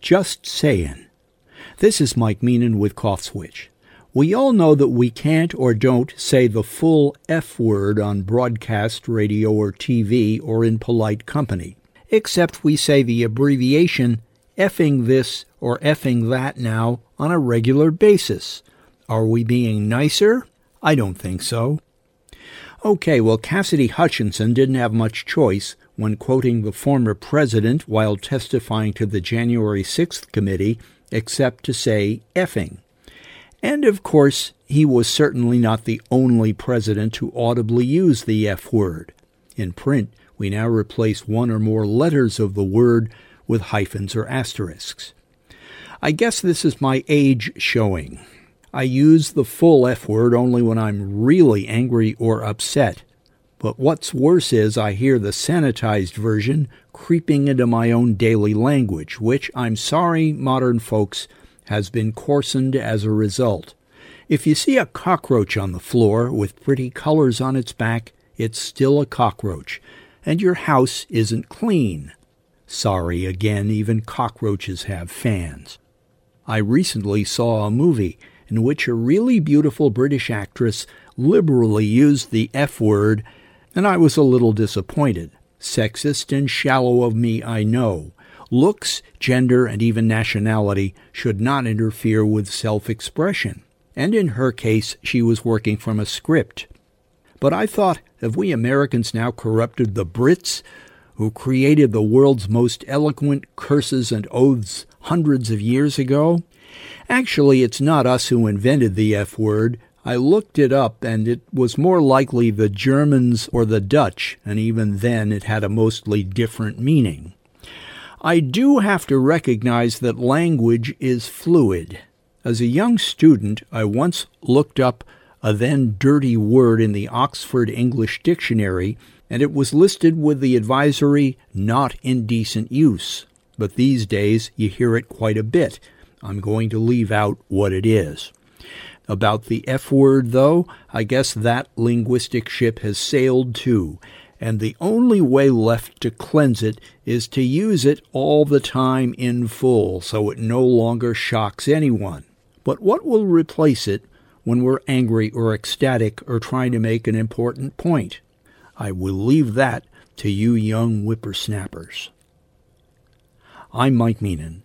Just saying. This is Mike Meenan with Cough Switch. We all know that we can't or don't say the full F word on broadcast, radio, or TV or in polite company, except we say the abbreviation effing this or effing that now on a regular basis. Are we being nicer? I don't think so. Okay, well, Cassidy Hutchinson didn't have much choice when quoting the former president while testifying to the January 6th committee, except to say effing. And of course, he was certainly not the only president to audibly use the F word. In print, we now replace one or more letters of the word with hyphens or asterisks. I guess this is my age showing. I use the full F word only when I'm really angry or upset. But what's worse is I hear the sanitized version creeping into my own daily language, which, I'm sorry, modern folks, has been coarsened as a result. If you see a cockroach on the floor with pretty colors on its back, it's still a cockroach, and your house isn't clean. Sorry again, even cockroaches have fans. I recently saw a movie in which a really beautiful British actress liberally used the F word and I was a little disappointed. Sexist and shallow of me, I know. Looks, gender, and even nationality should not interfere with self expression. And in her case, she was working from a script. But I thought, have we Americans now corrupted the Brits, who created the world's most eloquent curses and oaths hundreds of years ago? Actually, it's not us who invented the F word, I looked it up, and it was more likely the Germans or the Dutch, and even then it had a mostly different meaning. I do have to recognize that language is fluid. As a young student, I once looked up a then dirty word in the Oxford English Dictionary, and it was listed with the advisory not indecent use. But these days you hear it quite a bit. I'm going to leave out what it is. About the F word, though, I guess that linguistic ship has sailed too, and the only way left to cleanse it is to use it all the time in full so it no longer shocks anyone. But what will replace it when we're angry or ecstatic or trying to make an important point? I will leave that to you young whippersnappers. I'm Mike Meenan.